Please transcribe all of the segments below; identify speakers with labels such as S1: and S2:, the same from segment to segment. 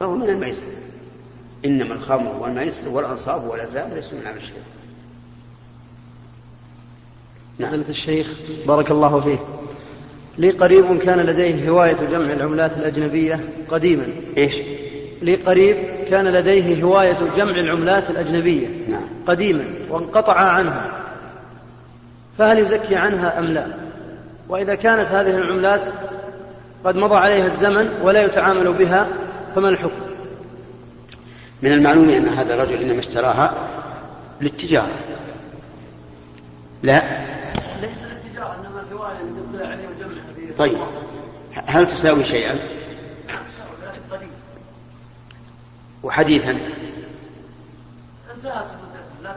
S1: فهو من الميسر إنما الخمر والميسر والأنصاب والأزلام ليسوا من عمل الشيطان
S2: نعم. الشيخ بارك الله فيه لي قريب كان لديه هواية جمع العملات الأجنبية قديما
S1: إيش؟
S2: لي قريب كان لديه هواية جمع العملات الأجنبية
S1: نعم.
S2: قديما وانقطع عنها فهل يزكي عنها أم لا وإذا كانت هذه العملات قد مضى عليها الزمن ولا يتعامل بها فما الحكم؟
S1: من المعلوم أن هذا الرجل إنما اشتراها للتجارة. لا.
S2: ليس للتجارة إنما هواية لتطلع عليه وجمعها
S1: طيب. هل تساوي شيئا؟ وحديثا؟
S2: لا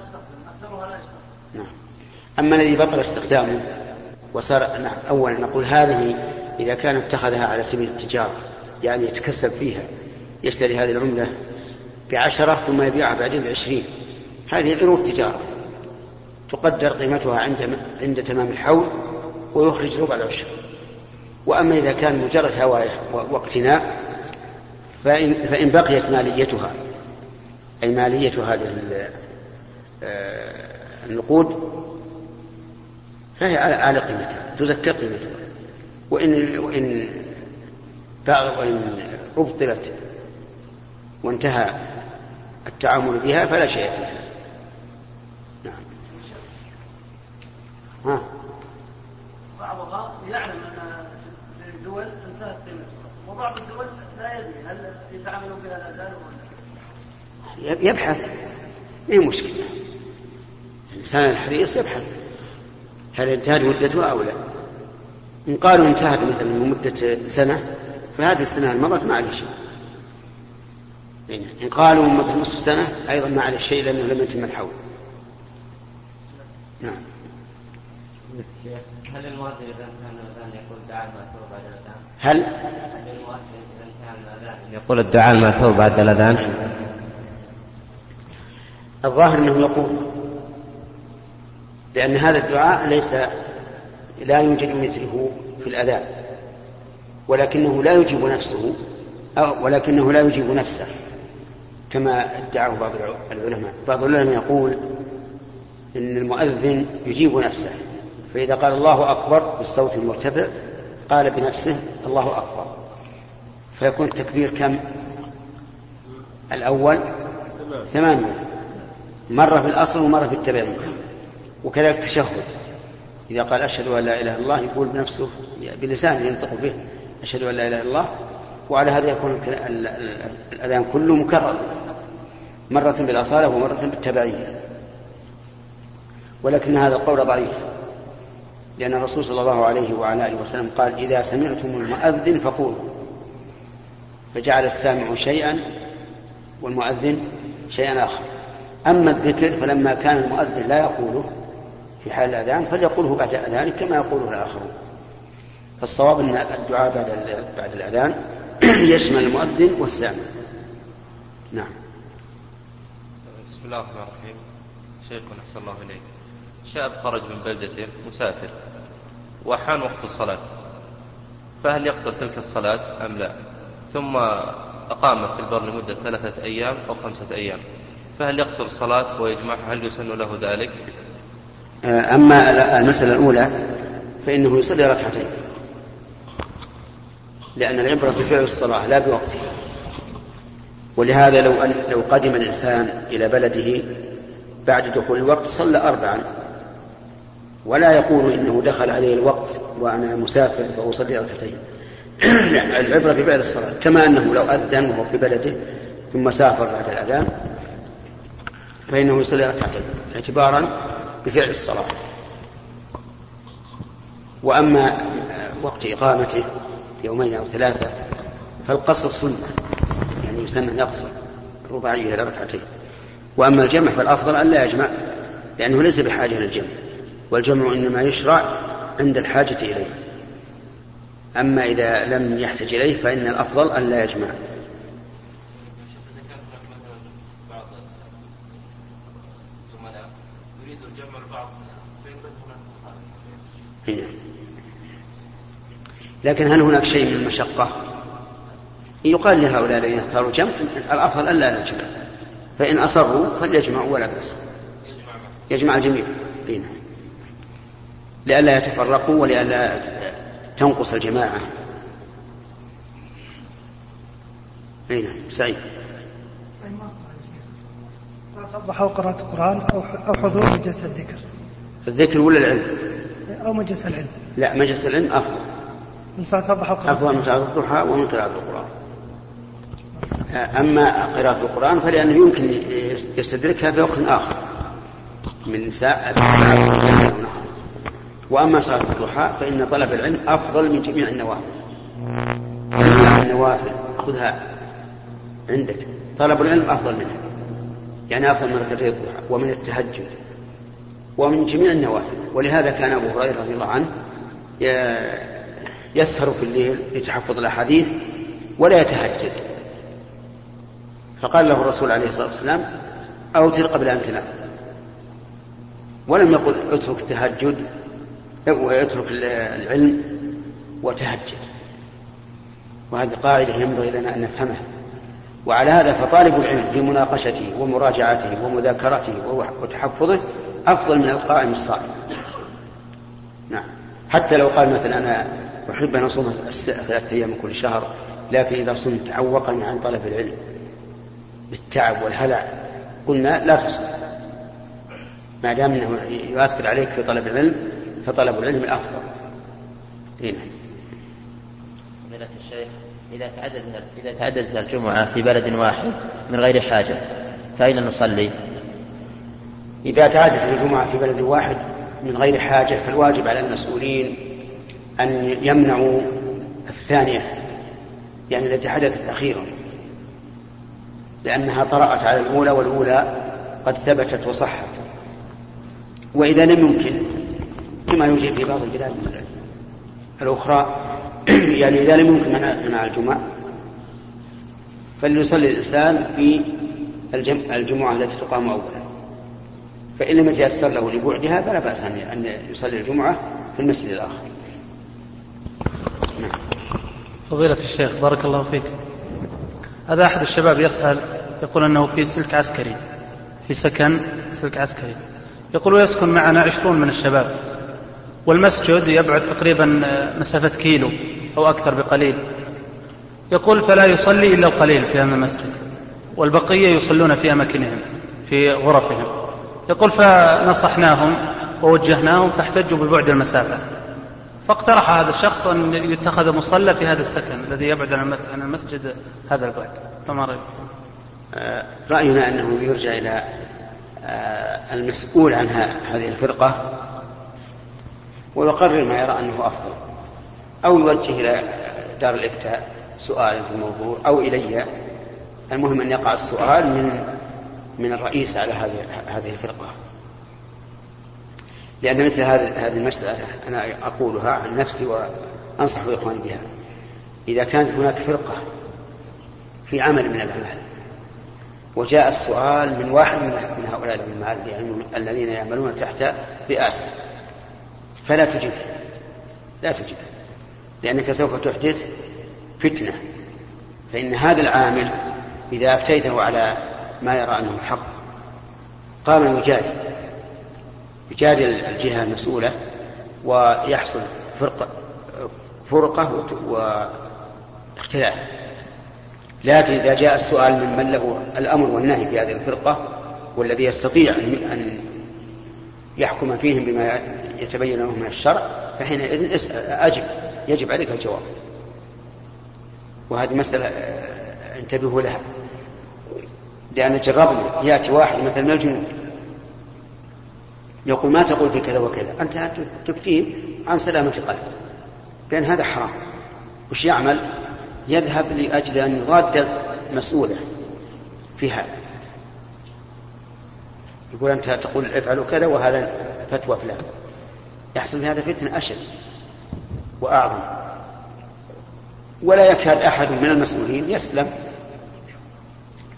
S1: نعم. أما الذي بطل استخدامه وصار نعم أولا نقول هذه إذا كان اتخذها على سبيل التجارة يعني يتكسب فيها يشتري هذه العملة بعشرة ثم يبيعها بعدين بعشرين. هذه عروض تجارة. تقدر قيمتها عند عند تمام الحول ويخرج ربع العشر. وأما إذا كان مجرد هواية واقتناء فإن, فإن بقيت ماليتها أي مالية هذه آه، النقود فهي على قيمتها تزكى قيمتها. وإن وإن وإن أبطلت وانتهى التعامل بها فلا شيء فيها. نعم.
S2: ها. بعضها يعلم أن الدول انتهت قيمتها وبعض الدول لا يدري هل يتعاملون بها ولا
S1: يبحث. ما هي مشكلة؟ الإنسان الحريص يبحث. هل انتهت مدتها أو لا؟ إن قالوا انتهت مثلا مده سنة فهذه السنة المرت ما عليه شيء إن قالوا مثل نصف سنة أيضا ما عليه شيء لأنه لم يتم الحول نعم
S3: هل المؤذن إذا كان الأذان يقول الدعاء المأثور بعد الأذان؟
S1: هل؟
S3: هل المؤذن إذا كان الأذان يقول الدعاء المأثور بعد الأذان؟
S1: الظاهر أنه يقول لأن هذا الدعاء ليس لا يوجد مثله في الأذان ولكنه لا يجيب نفسه أو ولكنه لا يجيب نفسه كما ادعاه بعض العلماء. بعض العلماء يقول إن المؤذن يجيب نفسه فإذا قال الله أكبر بالصوت المرتفع قال بنفسه الله أكبر. فيكون التكبير كم؟ الأول ثمانية. مرة في الأصل ومرة في التبعية. وكذلك التشهد. إذا قال أشهد أن لا إله إلا الله يقول بنفسه بلسانه ينطق به. أشهد أن لا إله إلا الله. وعلى هذا يكون الأذان كله مكرر. مرة بالأصالة ومرة بالتبعية. ولكن هذا القول ضعيف. لأن الرسول صلى الله عليه وعلى آله وسلم قال إذا سمعتم المؤذن فقولوا. فجعل السامع شيئا والمؤذن شيئا آخر. أما الذكر فلما كان المؤذن لا يقوله في حال الأذان فليقوله بعد أذانه كما يقوله الآخرون. فالصواب أن الدعاء بعد بعد الأذان يشمل المؤذن والسامع. نعم.
S3: بسم الله الرحمن الرحيم. شيخنا أحسن الله إليك. شاب خرج من بلدته مسافر وحان وقت الصلاة. فهل يقصر تلك الصلاة أم لا؟ ثم أقام في البر لمدة ثلاثة أيام أو خمسة أيام. فهل يقصر الصلاة ويجمعها؟ هل يسن له ذلك؟
S1: أما المسألة الأولى فإنه يصلي ركعتين. لأن العبرة بفعل الصلاة لا بوقتها. ولهذا لو أن لو قدم الإنسان إلى بلده بعد دخول الوقت صلى أربعا. ولا يقول إنه دخل عليه الوقت وأنا مسافر فأصلي ركعتين. يعني العبرة بفعل الصلاة. كما أنه لو أذن وهو في بلده ثم سافر بعد الأذان فإنه يصلي ركعتين اعتبارا بفعل الصلاة. وأما وقت إقامته يومين أو ثلاثة فالقصر سنة يعني أن يقصر رباعية إلى ركعتين. وأما الجمع فالأفضل أن لا يجمع لأنه ليس بحاجة للجمع والجمع إنما يشرع عند الحاجة إليه. أما إذا لم يحتج إليه فإن الأفضل أن لا يجمع. لكن هل هناك شيء من المشقة؟ يقال لهؤلاء الذين اختاروا الجمع الأفضل ألا نجمع. فإن أصروا فليجمعوا ولا بأس. يجمع الجميع دينا لئلا يتفرقوا ولئلا تنقص الجماعة. أي نعم. سعيد.
S4: صلاة قراءة القرآن أو حضور مجلس الذكر.
S1: الذكر ولا العلم؟
S4: أو مجلس العلم.
S1: لا مجلس العلم أفضل.
S4: من صلاة الضحى
S1: أفضل من صلاة الضحى ومن قراءة القرآن. أما قراءة القرآن فلأنه يمكن يستدركها في وقت آخر من ساعة وأما صلاة الضحى فإن طلب العلم أفضل من جميع النوافل. جميع النوافل خذها عندك. طلب العلم أفضل منها يعني أفضل من ركعتي الضحى ومن التهجد ومن جميع النوافل. ولهذا كان أبو هريرة رضي الله عنه يسهر في الليل لتحفظ الأحاديث ولا يتهجد. فقال له الرسول عليه الصلاة والسلام أوتر قبل أن تنام. ولم يقل اترك التهجد واترك العلم وتهجد. وهذه قاعدة ينبغي لنا أن نفهمها. وعلى هذا فطالب العلم في مناقشته ومراجعته ومذاكرته وتحفظه أفضل من القائم الصائم. نعم. حتى لو قال مثلا أنا أحب أن أصوم ثلاثة أيام من كل شهر لكن إذا صمت عوقني عن طلب العلم بالتعب والهلع قلنا لا تصوم ما دام إنه يؤثر عليك في طلب العلم فطلب العلم الأفضل.
S5: هنا. فضيلة الشيخ إذا تعددت إذا تعددت الجمعة في بلد واحد من غير حاجة فأين نصلي؟
S1: إذا تعددت الجمعة في بلد واحد من غير حاجة فالواجب على المسؤولين أن يمنعوا الثانية يعني التي حدثت أخيرا. لأنها طرأت على الأولى والأولى قد ثبتت وصحت. وإذا لم يمكن كما يوجد في بعض البلاد. الأخرى يعني إذا لم يمكن منع الجمعة فليصلي الإنسان في الجمعة التي تقام أولا. فإن لم يتيسر له لبعدها فلا بأس أن يصلي الجمعة في المسجد الآخر.
S2: فضيلة الشيخ بارك الله فيك. هذا أحد الشباب يسأل يقول أنه في سلك عسكري في سكن سلك عسكري. يقول ويسكن معنا عشرون من الشباب والمسجد يبعد تقريبا مسافة كيلو أو أكثر بقليل. يقول فلا يصلي إلا القليل في هذا المسجد والبقية يصلون في أماكنهم في غرفهم. يقول فنصحناهم ووجهناهم فاحتجوا ببعد المسافة. فاقترح هذا الشخص أن يتخذ مصلى في هذا السكن الذي يبعد عن المسجد هذا البعد فما رأيكم؟
S1: آه، رأينا أنه يرجع إلى آه، المسؤول عن هذه الفرقة ويقرر ما يرى أنه أفضل. أو يوجه إلى دار الإفتاء سؤالا في الموضوع أو إلي. المهم أن يقع السؤال من من الرئيس على هذه هذه الفرقة. لأن مثل هذه المسألة أنا أقولها عن نفسي وأنصح إخواني بها. إذا كانت هناك فرقة في عمل من الأعمال وجاء السؤال من واحد من هؤلاء العلماء الذين يعملون تحت رئاسة فلا تجب لا تجب لأنك سوف تحدث فتنة. فإن هذا العامل إذا أفتيته على ما يرى أنه حق قام يجادل يجادل الجهة المسؤولة ويحصل فرقة فرقة واختلاف. لكن إذا جاء السؤال ممن له الأمر والنهي في هذه الفرقة والذي يستطيع أن يحكم فيهم بما يتبين له من الشرع فحينئذ اسأل أجب يجب عليك الجواب. وهذه مسألة آه، انتبهوا لها. لأن جربنا يأتي واحد مثلا من الجنود يقول ما تقول في كذا وكذا. أنت تفتيه عن سلامة قلب لأن هذا حرام. وش يعمل؟ يذهب لأجل أن يضاد مسؤوله في هذا. يقول أنت تقول افعلوا كذا وهذا فتوى فلان. يحصل في هذا فتنة أشد وأعظم. ولا يكاد أحد من المسؤولين يسلم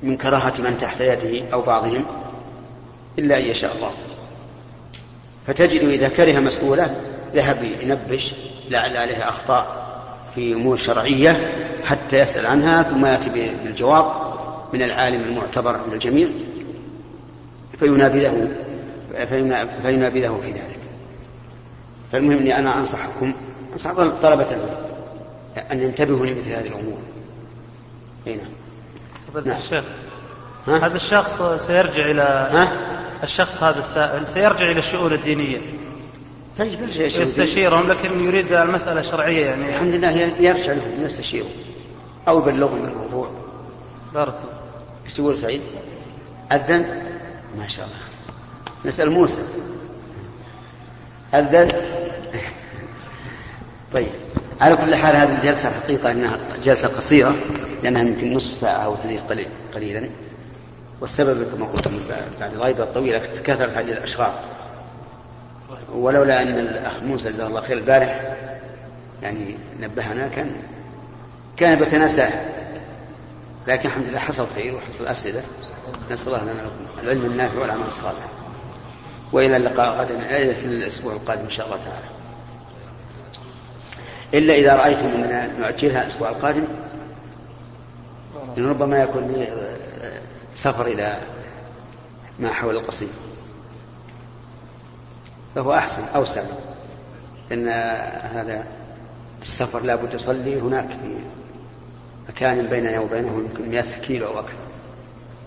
S1: من كراهة من تحت يده أو بعضهم إلا أن يشاء الله. فتجد إذا كره مسؤولا ذهب ينبش لعل عليه أخطاء في أمور شرعية حتى يسأل عنها ثم يأتي بالجواب من العالم المعتبر عند الجميع فينابذه فينابذه في ذلك فالمهم إني أنا أنصحكم أنصح طلبة أن ينتبهوا لمثل هذه الأمور. أي
S2: نعم. نعم. الشيخ هذا الشخص سيرجع إلى ها؟ الشخص هذا السائل سيرجع إلى الشؤون الدينية.
S1: طيب
S2: يستشيرهم لكن يريد المسألة الشرعية يعني
S1: الحمد لله يرجع لهم يستشيرهم أو يبلغهم الموضوع.
S2: بارك الله.
S1: إيش تقول سعيد؟ اذن؟ ما شاء الله. نسأل موسى. أذن طيب على كل حال هذه الجلسة الحقيقة أنها جلسة قصيرة لأنها يمكن نصف ساعة أو قليلا والسبب كما قلت بعد الغيبة الطويلة كثرت هذه الأشغال ولولا أن الأخ موسى جزاه الله خير البارح يعني نبهنا كان كان بتناساه. لكن الحمد لله حصل خير وحصل أسئلة نسأل الله لنا العلم النافع والعمل الصالح. وإلى اللقاء غدا في الأسبوع القادم إن شاء الله تعالى. إلا إذا رأيتم أننا نؤجلها الأسبوع القادم ربما يكون سفر إلى ما حول القصيم. فهو أحسن أوسع. لأن هذا السفر لا بد يصلي هناك في مكان بيننا وبينه يمكن 100 كيلو أو أكثر.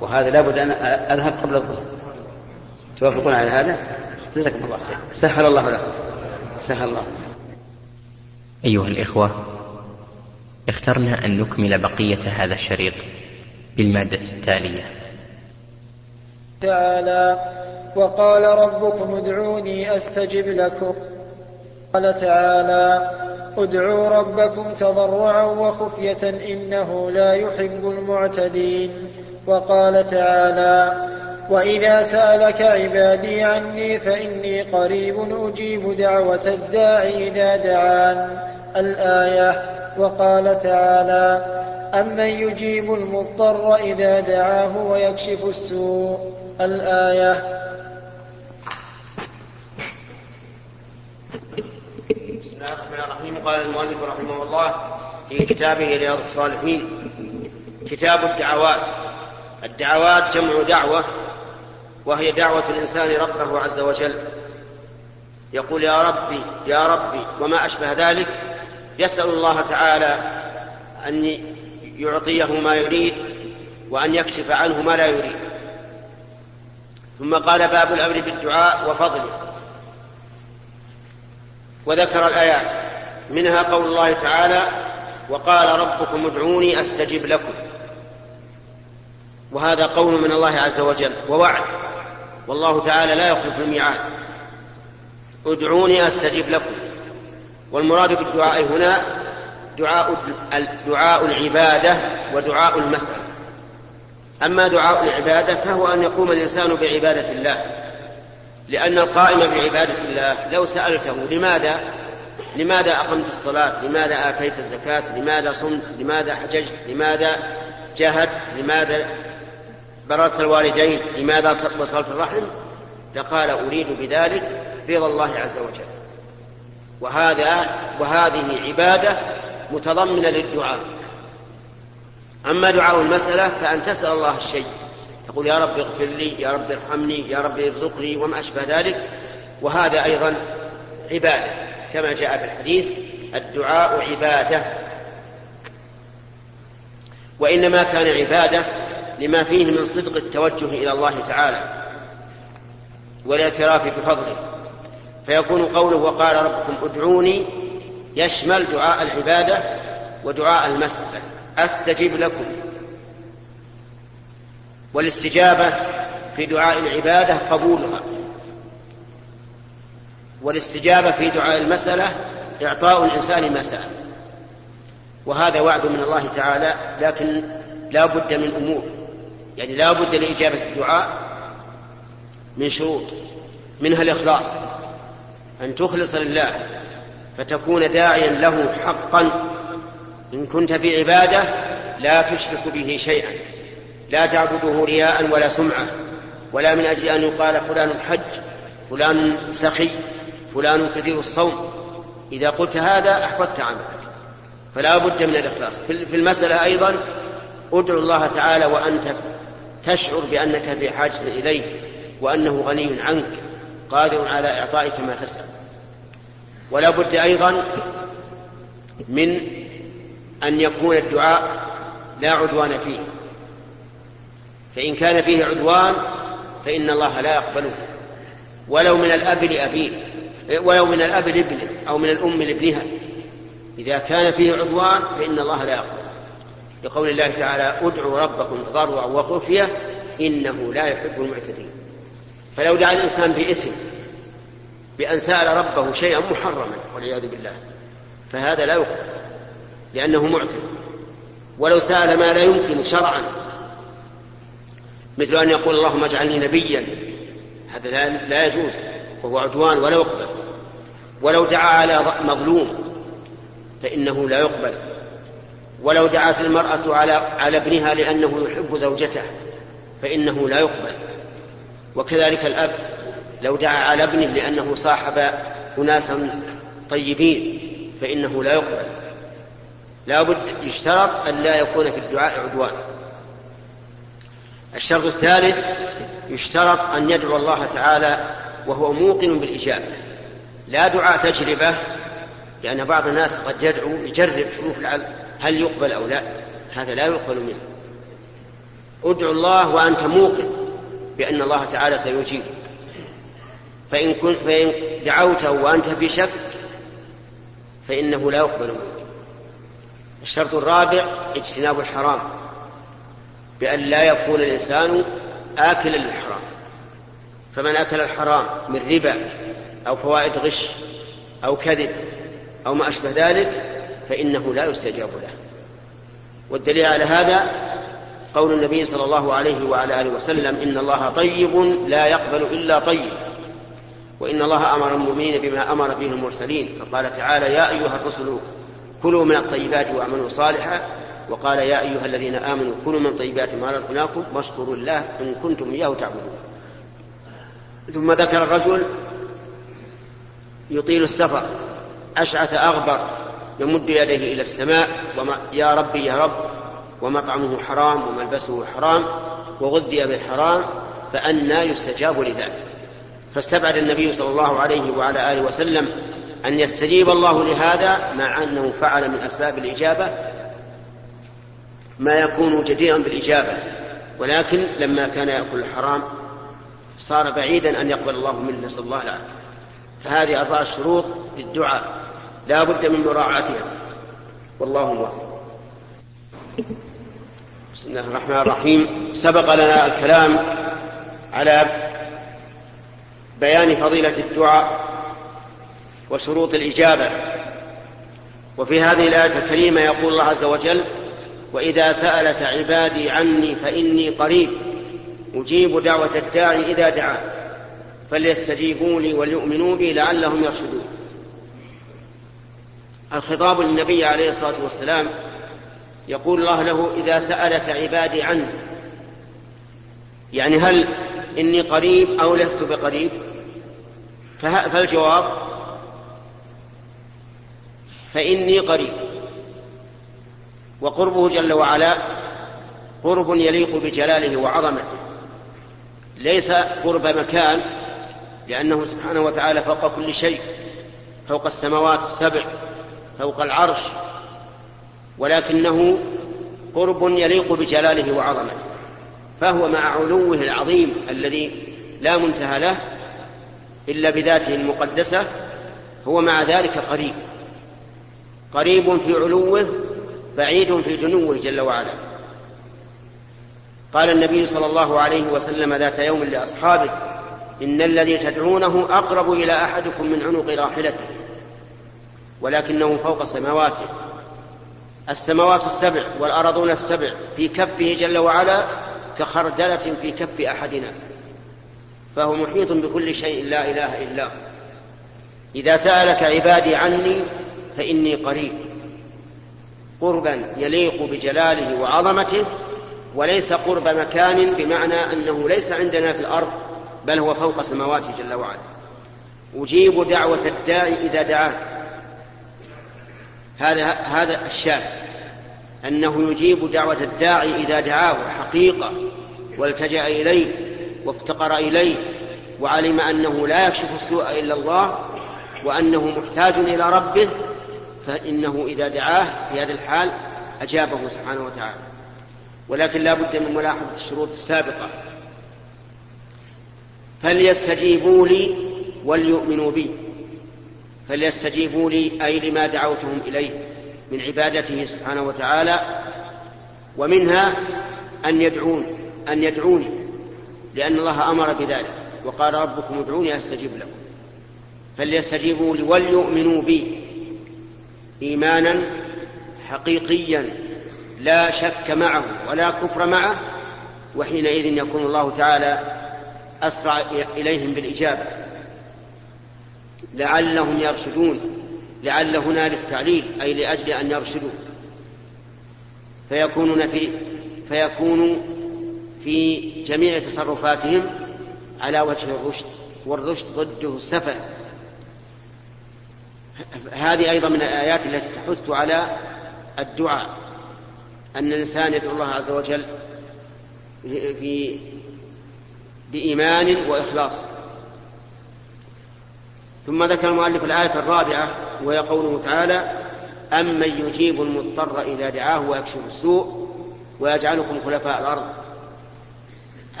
S1: وهذا لابد أن أذهب قبل الظهر. توافقون على هذا؟ جزاكم الله خير. سهل الله لكم. سهل الله.
S6: أيها الإخوة اخترنا أن نكمل بقية هذا الشريط. بالمادة التالية.
S7: تعالى وقال ربكم ادعوني أستجب لكم. قال تعالى ادعوا ربكم تضرعا وخفية إنه لا يحب المعتدين. وقال تعالى وإذا سألك عبادي عني فإني قريب أجيب دعوة الداعي إذا دعان الآية. وقال تعالى أمن يجيب المضطر إذا دعاه ويكشف السوء؟ الآية
S1: بسم الله الرحمن الرحيم. قال المؤلف رحمه الله في كتابه رياض الصالحين كتاب الدعوات. الدعوات جمع دعوة وهي دعوة الإنسان ربه عز وجل. يقول يا ربي يا ربي وما أشبه ذلك؟ يسأل الله تعالى أن يعطيه ما يريد وأن يكشف عنه ما لا يريد. ثم قال باب الأمر بالدعاء وفضله. وذكر الآيات. منها قول الله تعالى وقال ربكم ادعوني أستجب لكم. وهذا قول من الله عز وجل. ووعد. والله تعالى لا يخلف الميعاد. ادعوني أستجب لكم. والمراد بالدعاء هنا دعاء دعاء العبادة ودعاء المسألة. أما دعاء العبادة فهو أن يقوم الإنسان بعبادة الله. لأن القائم بعبادة الله لو سألته لماذا لماذا أقمت الصلاة لماذا آتيت الزكاة لماذا صمت لماذا حججت لماذا جاهدت لماذا بررت الوالدين لماذا وصلت الرحم لقال أريد بذلك رضا الله عز وجل. وهذا وهذه عبادة متضمنة للدعاء. أما دعاء المسألة فأن تسأل الله الشيء. تقول يا رب اغفر لي يا رب ارحمني يا رب ارزقني وما أشبه ذلك. وهذا أيضا عبادة. كما جاء في الحديث الدعاء عبادة. وإنما كان عبادة لما فيه من صدق التوجه إلى الله تعالى والاعتراف بفضله. فيكون قوله وقال ربكم ادعوني يشمل دعاء العبادة ودعاء المسألة. استجب لكم. والاستجابة في دعاء العبادة قبولها. والاستجابة في دعاء المسألة إعطاء الإنسان ما سال وهذا وعد من الله تعالى لكن لا بد من أمور. يعني لا بد لإجابة الدعاء من شروط منها الإخلاص. أن تخلص لله فتكون داعيا له حقا. إن كنت في عبادة لا تشرك به شيئا. لا تعبده رياء ولا سمعة. ولا من أجل أن يقال فلان حج فلان سخي فلان كثير الصوم. إذا قلت هذا أحبطت عملك فلا بد من الإخلاص. في المسألة أيضا ادعو الله تعالى وأنت تشعر بأنك في حاجة إليه وأنه غني عنك قادر على إعطائك ما تسأل. ولا بد أيضا من أن يكون الدعاء لا عدوان فيه. فإن كان فيه عدوان فإن الله لا يقبله. ولو من الأب لأبيه ولو من الأب لابنه أو من الأم لابنها. إذا كان فيه عدوان فإن الله لا يقبل لقول الله تعالى ادعوا ربكم تضرعا وخفية إنه لا يحب المعتدين. فلو دعا الإنسان بإثم بأن سأل ربه شيئا محرما والعياذ بالله. فهذا لا يقبل لأنه معتد ولو سأل ما لا يمكن شرعا مثل أن يقول اللهم اجعلني نبيا هذا لا, لا يجوز وهو عدوان ولا يقبل. ولو دعا على مظلوم فإنه لا يقبل. ولو دعت المرأة على على ابنها لأنه يحب زوجته فإنه لا يقبل. وكذلك الأب لو دعا على ابنه لأنه صاحب أناسا طيبين فإنه لا يقبل. لا بد يشترط أن لا يكون في الدعاء عدوان. الشرط الثالث يشترط أن يدعو الله تعالى وهو موقن بالإجابة. لا دعاء تجربة لأن بعض الناس قد يدعو يجرب شوف هل يقبل أو لا. هذا لا يقبل منه. ادعو الله وأنت موقن بأن الله تعالى سيجيب فإن, كنت فإن دعوته وأنت في شك فإنه لا يقبل منك. الشرط الرابع اجتناب الحرام بأن لا يكون الإنسان آكلا للحرام. فمن أكل الحرام من ربا أو فوائد غش أو كذب أو ما أشبه ذلك فإنه لا يستجاب له. والدليل على هذا قول النبي صلى الله عليه وعلى آله وسلم إن الله طيب لا يقبل إلا طيب. وإن الله أمر المؤمنين بما أمر به المرسلين فقال تعالى يا أيها الرسل كلوا من الطيبات واعملوا صالحا. وقال يا أيها الذين آمنوا كلوا من طيبات ما رزقناكم واشكروا الله إن كنتم إياه تعبدون. ثم ذكر الرجل يطيل السفر أشعث أغبر يمد يديه إلى السماء وما يا ربي يا رب ومطعمه حرام وملبسه حرام وغذي بالحرام فأنى يستجاب لذلك. فاستبعد النبي صلى الله عليه وعلى آله وسلم أن يستجيب الله لهذا مع أنه فعل من أسباب الإجابة ما يكون جديرا بالإجابة. ولكن لما كان يأكل الحرام صار بعيدا أن يقبل الله منه نسأل الله العافية. فهذه أربع شروط للدعاء لا بد من مراعاتها. والله موفق. بسم الله الرحمن الرحيم. سبق لنا الكلام على بيان فضيلة الدعاء وشروط الإجابة. وفي هذه الآية الكريمة يقول الله عز وجل وإذا سألك عبادي عني فإني قريب أجيب دعوة الداعي إذا دعا فليستجيبوا لي وليؤمنوا بي لعلهم يرشدون. الخطاب للنبي عليه الصلاة والسلام يقول الله له إذا سألك عبادي عني. يعني هل إني قريب أو لست بقريب؟ فالجواب فإني قريب. وقربه جل وعلا قرب يليق بجلاله وعظمته. ليس قرب مكان لأنه سبحانه وتعالى فوق كل شيء فوق السماوات السبع فوق العرش ولكنه قرب يليق بجلاله وعظمته. فهو مع علوه العظيم الذي لا منتهى له إلا بذاته المقدسة هو مع ذلك قريب. قريب في علوه بعيد في دنوه جل وعلا. قال النبي صلى الله عليه وسلم ذات يوم لأصحابه إن الذي تدعونه أقرب إلى أحدكم من عنق راحلته ولكنه فوق سماواته. السماوات السبع والارضون السبع في كفه جل وعلا كخردلة في كف أحدنا. فهو محيط بكل شيء لا إله إلا هو. إذا سألك عبادي عني فإني قريب. قربا يليق بجلاله وعظمته وليس قرب مكان بمعنى أنه ليس عندنا في الأرض بل هو فوق سماواته جل وعلا. أجيب دعوة الداعي إذا دعاه هذا هذا الشاهد. أنه يجيب دعوة الداعي إذا دعاه حقيقة والتجأ إليه. وافتقر إليه وعلم أنه لا يكشف السوء إلا الله وأنه محتاج إلى ربه فإنه إذا دعاه في هذه الحال أجابه سبحانه وتعالى. ولكن لا بد من ملاحظة الشروط السابقة. فليستجيبوا لي وليؤمنوا بي. فليستجيبوا لي أي لما دعوتهم إليه من عبادته سبحانه وتعالى ومنها أن يدعون أن يدعوني. لأن الله أمر بذلك وقال ربكم ادعوني أستجيب لكم. فليستجيبوا لي وليؤمنوا بي إيمانا حقيقيا لا شك معه ولا كفر معه وحينئذ يكون الله تعالى أسرع إليهم بالإجابة. لعلهم يرشدون لعل هنا للتعليل أي لأجل أن يرشدوا. فيكونون في فيكونوا في جميع تصرفاتهم على وجه الرشد والرشد ضده السفه هذه أيضا من الآيات التي تحث على الدعاء. أن الإنسان يدعو الله عز وجل في بإيمان وإخلاص. ثم ذكر المؤلف الآية الرابعة وهي قوله تعالى أمن يجيب المضطر إذا دعاه ويكشف السوء ويجعلكم خلفاء الأرض.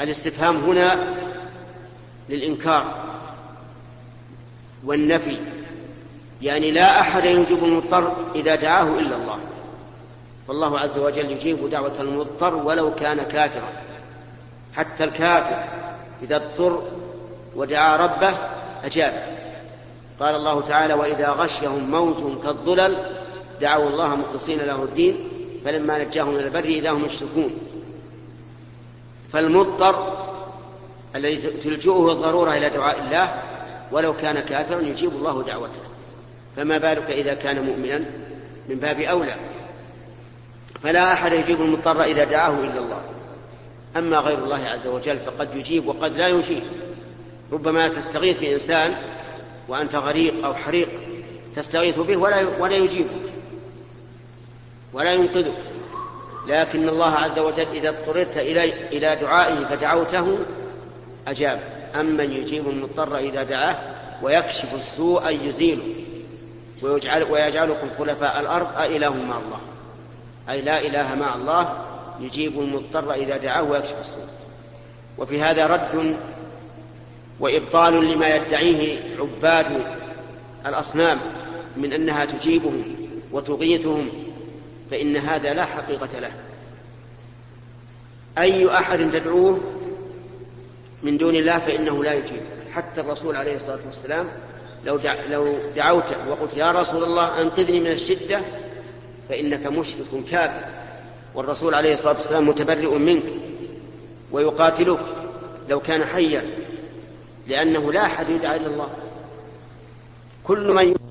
S1: الاستفهام هنا للإنكار والنفي يعني لا أحد يجيب المضطر إذا دعاه إلا الله. فالله عز وجل يجيب دعوة المضطر ولو كان كافرا. حتى الكافر إذا اضطر ودعا ربه أجاب. قال الله تعالى وإذا غشيهم موج كالظلل دعوا الله مخلصين له الدين فلما نجاهم إلى البر إذا هم يشركون فالمضطر الذي تلجؤه الضرورة إلى دعاء الله ولو كان كافرا يجيب الله دعوته. فما بالك إذا كان مؤمنا من باب أولى؟ فلا أحد يجيب المضطر إذا دعاه إلا الله. أما غير الله عز وجل فقد يجيب وقد لا يجيب. ربما تستغيث بإنسان وأنت غريق أو حريق تستغيث به ولا ولا يجيبك ولا ينقذك. لكن الله عز وجل إذا اضطررت إلى إلى دعائه فدعوته أجاب. أمن يجيب المضطر إذا دعاه ويكشف السوء يزيله ويجعل ويجعلكم خلفاء الأرض أإله مع الله. أي لا إله مع الله يجيب المضطر إذا دعاه ويكشف السوء. وفي هذا رد وإبطال لما يدعيه عباد الأصنام من أنها تجيبهم وتغيثهم فإن هذا لا حقيقة له. أي أحد تدعوه من دون الله فإنه لا يجيب. حتى الرسول عليه الصلاة والسلام لو دع لو دعوته وقلت يا رسول الله أنقذني من الشدة فإنك مشرك كافر. والرسول عليه الصلاة والسلام متبرئ منك ويقاتلك لو كان حيا لأنه لا أحد يدعى إلا الله. كل من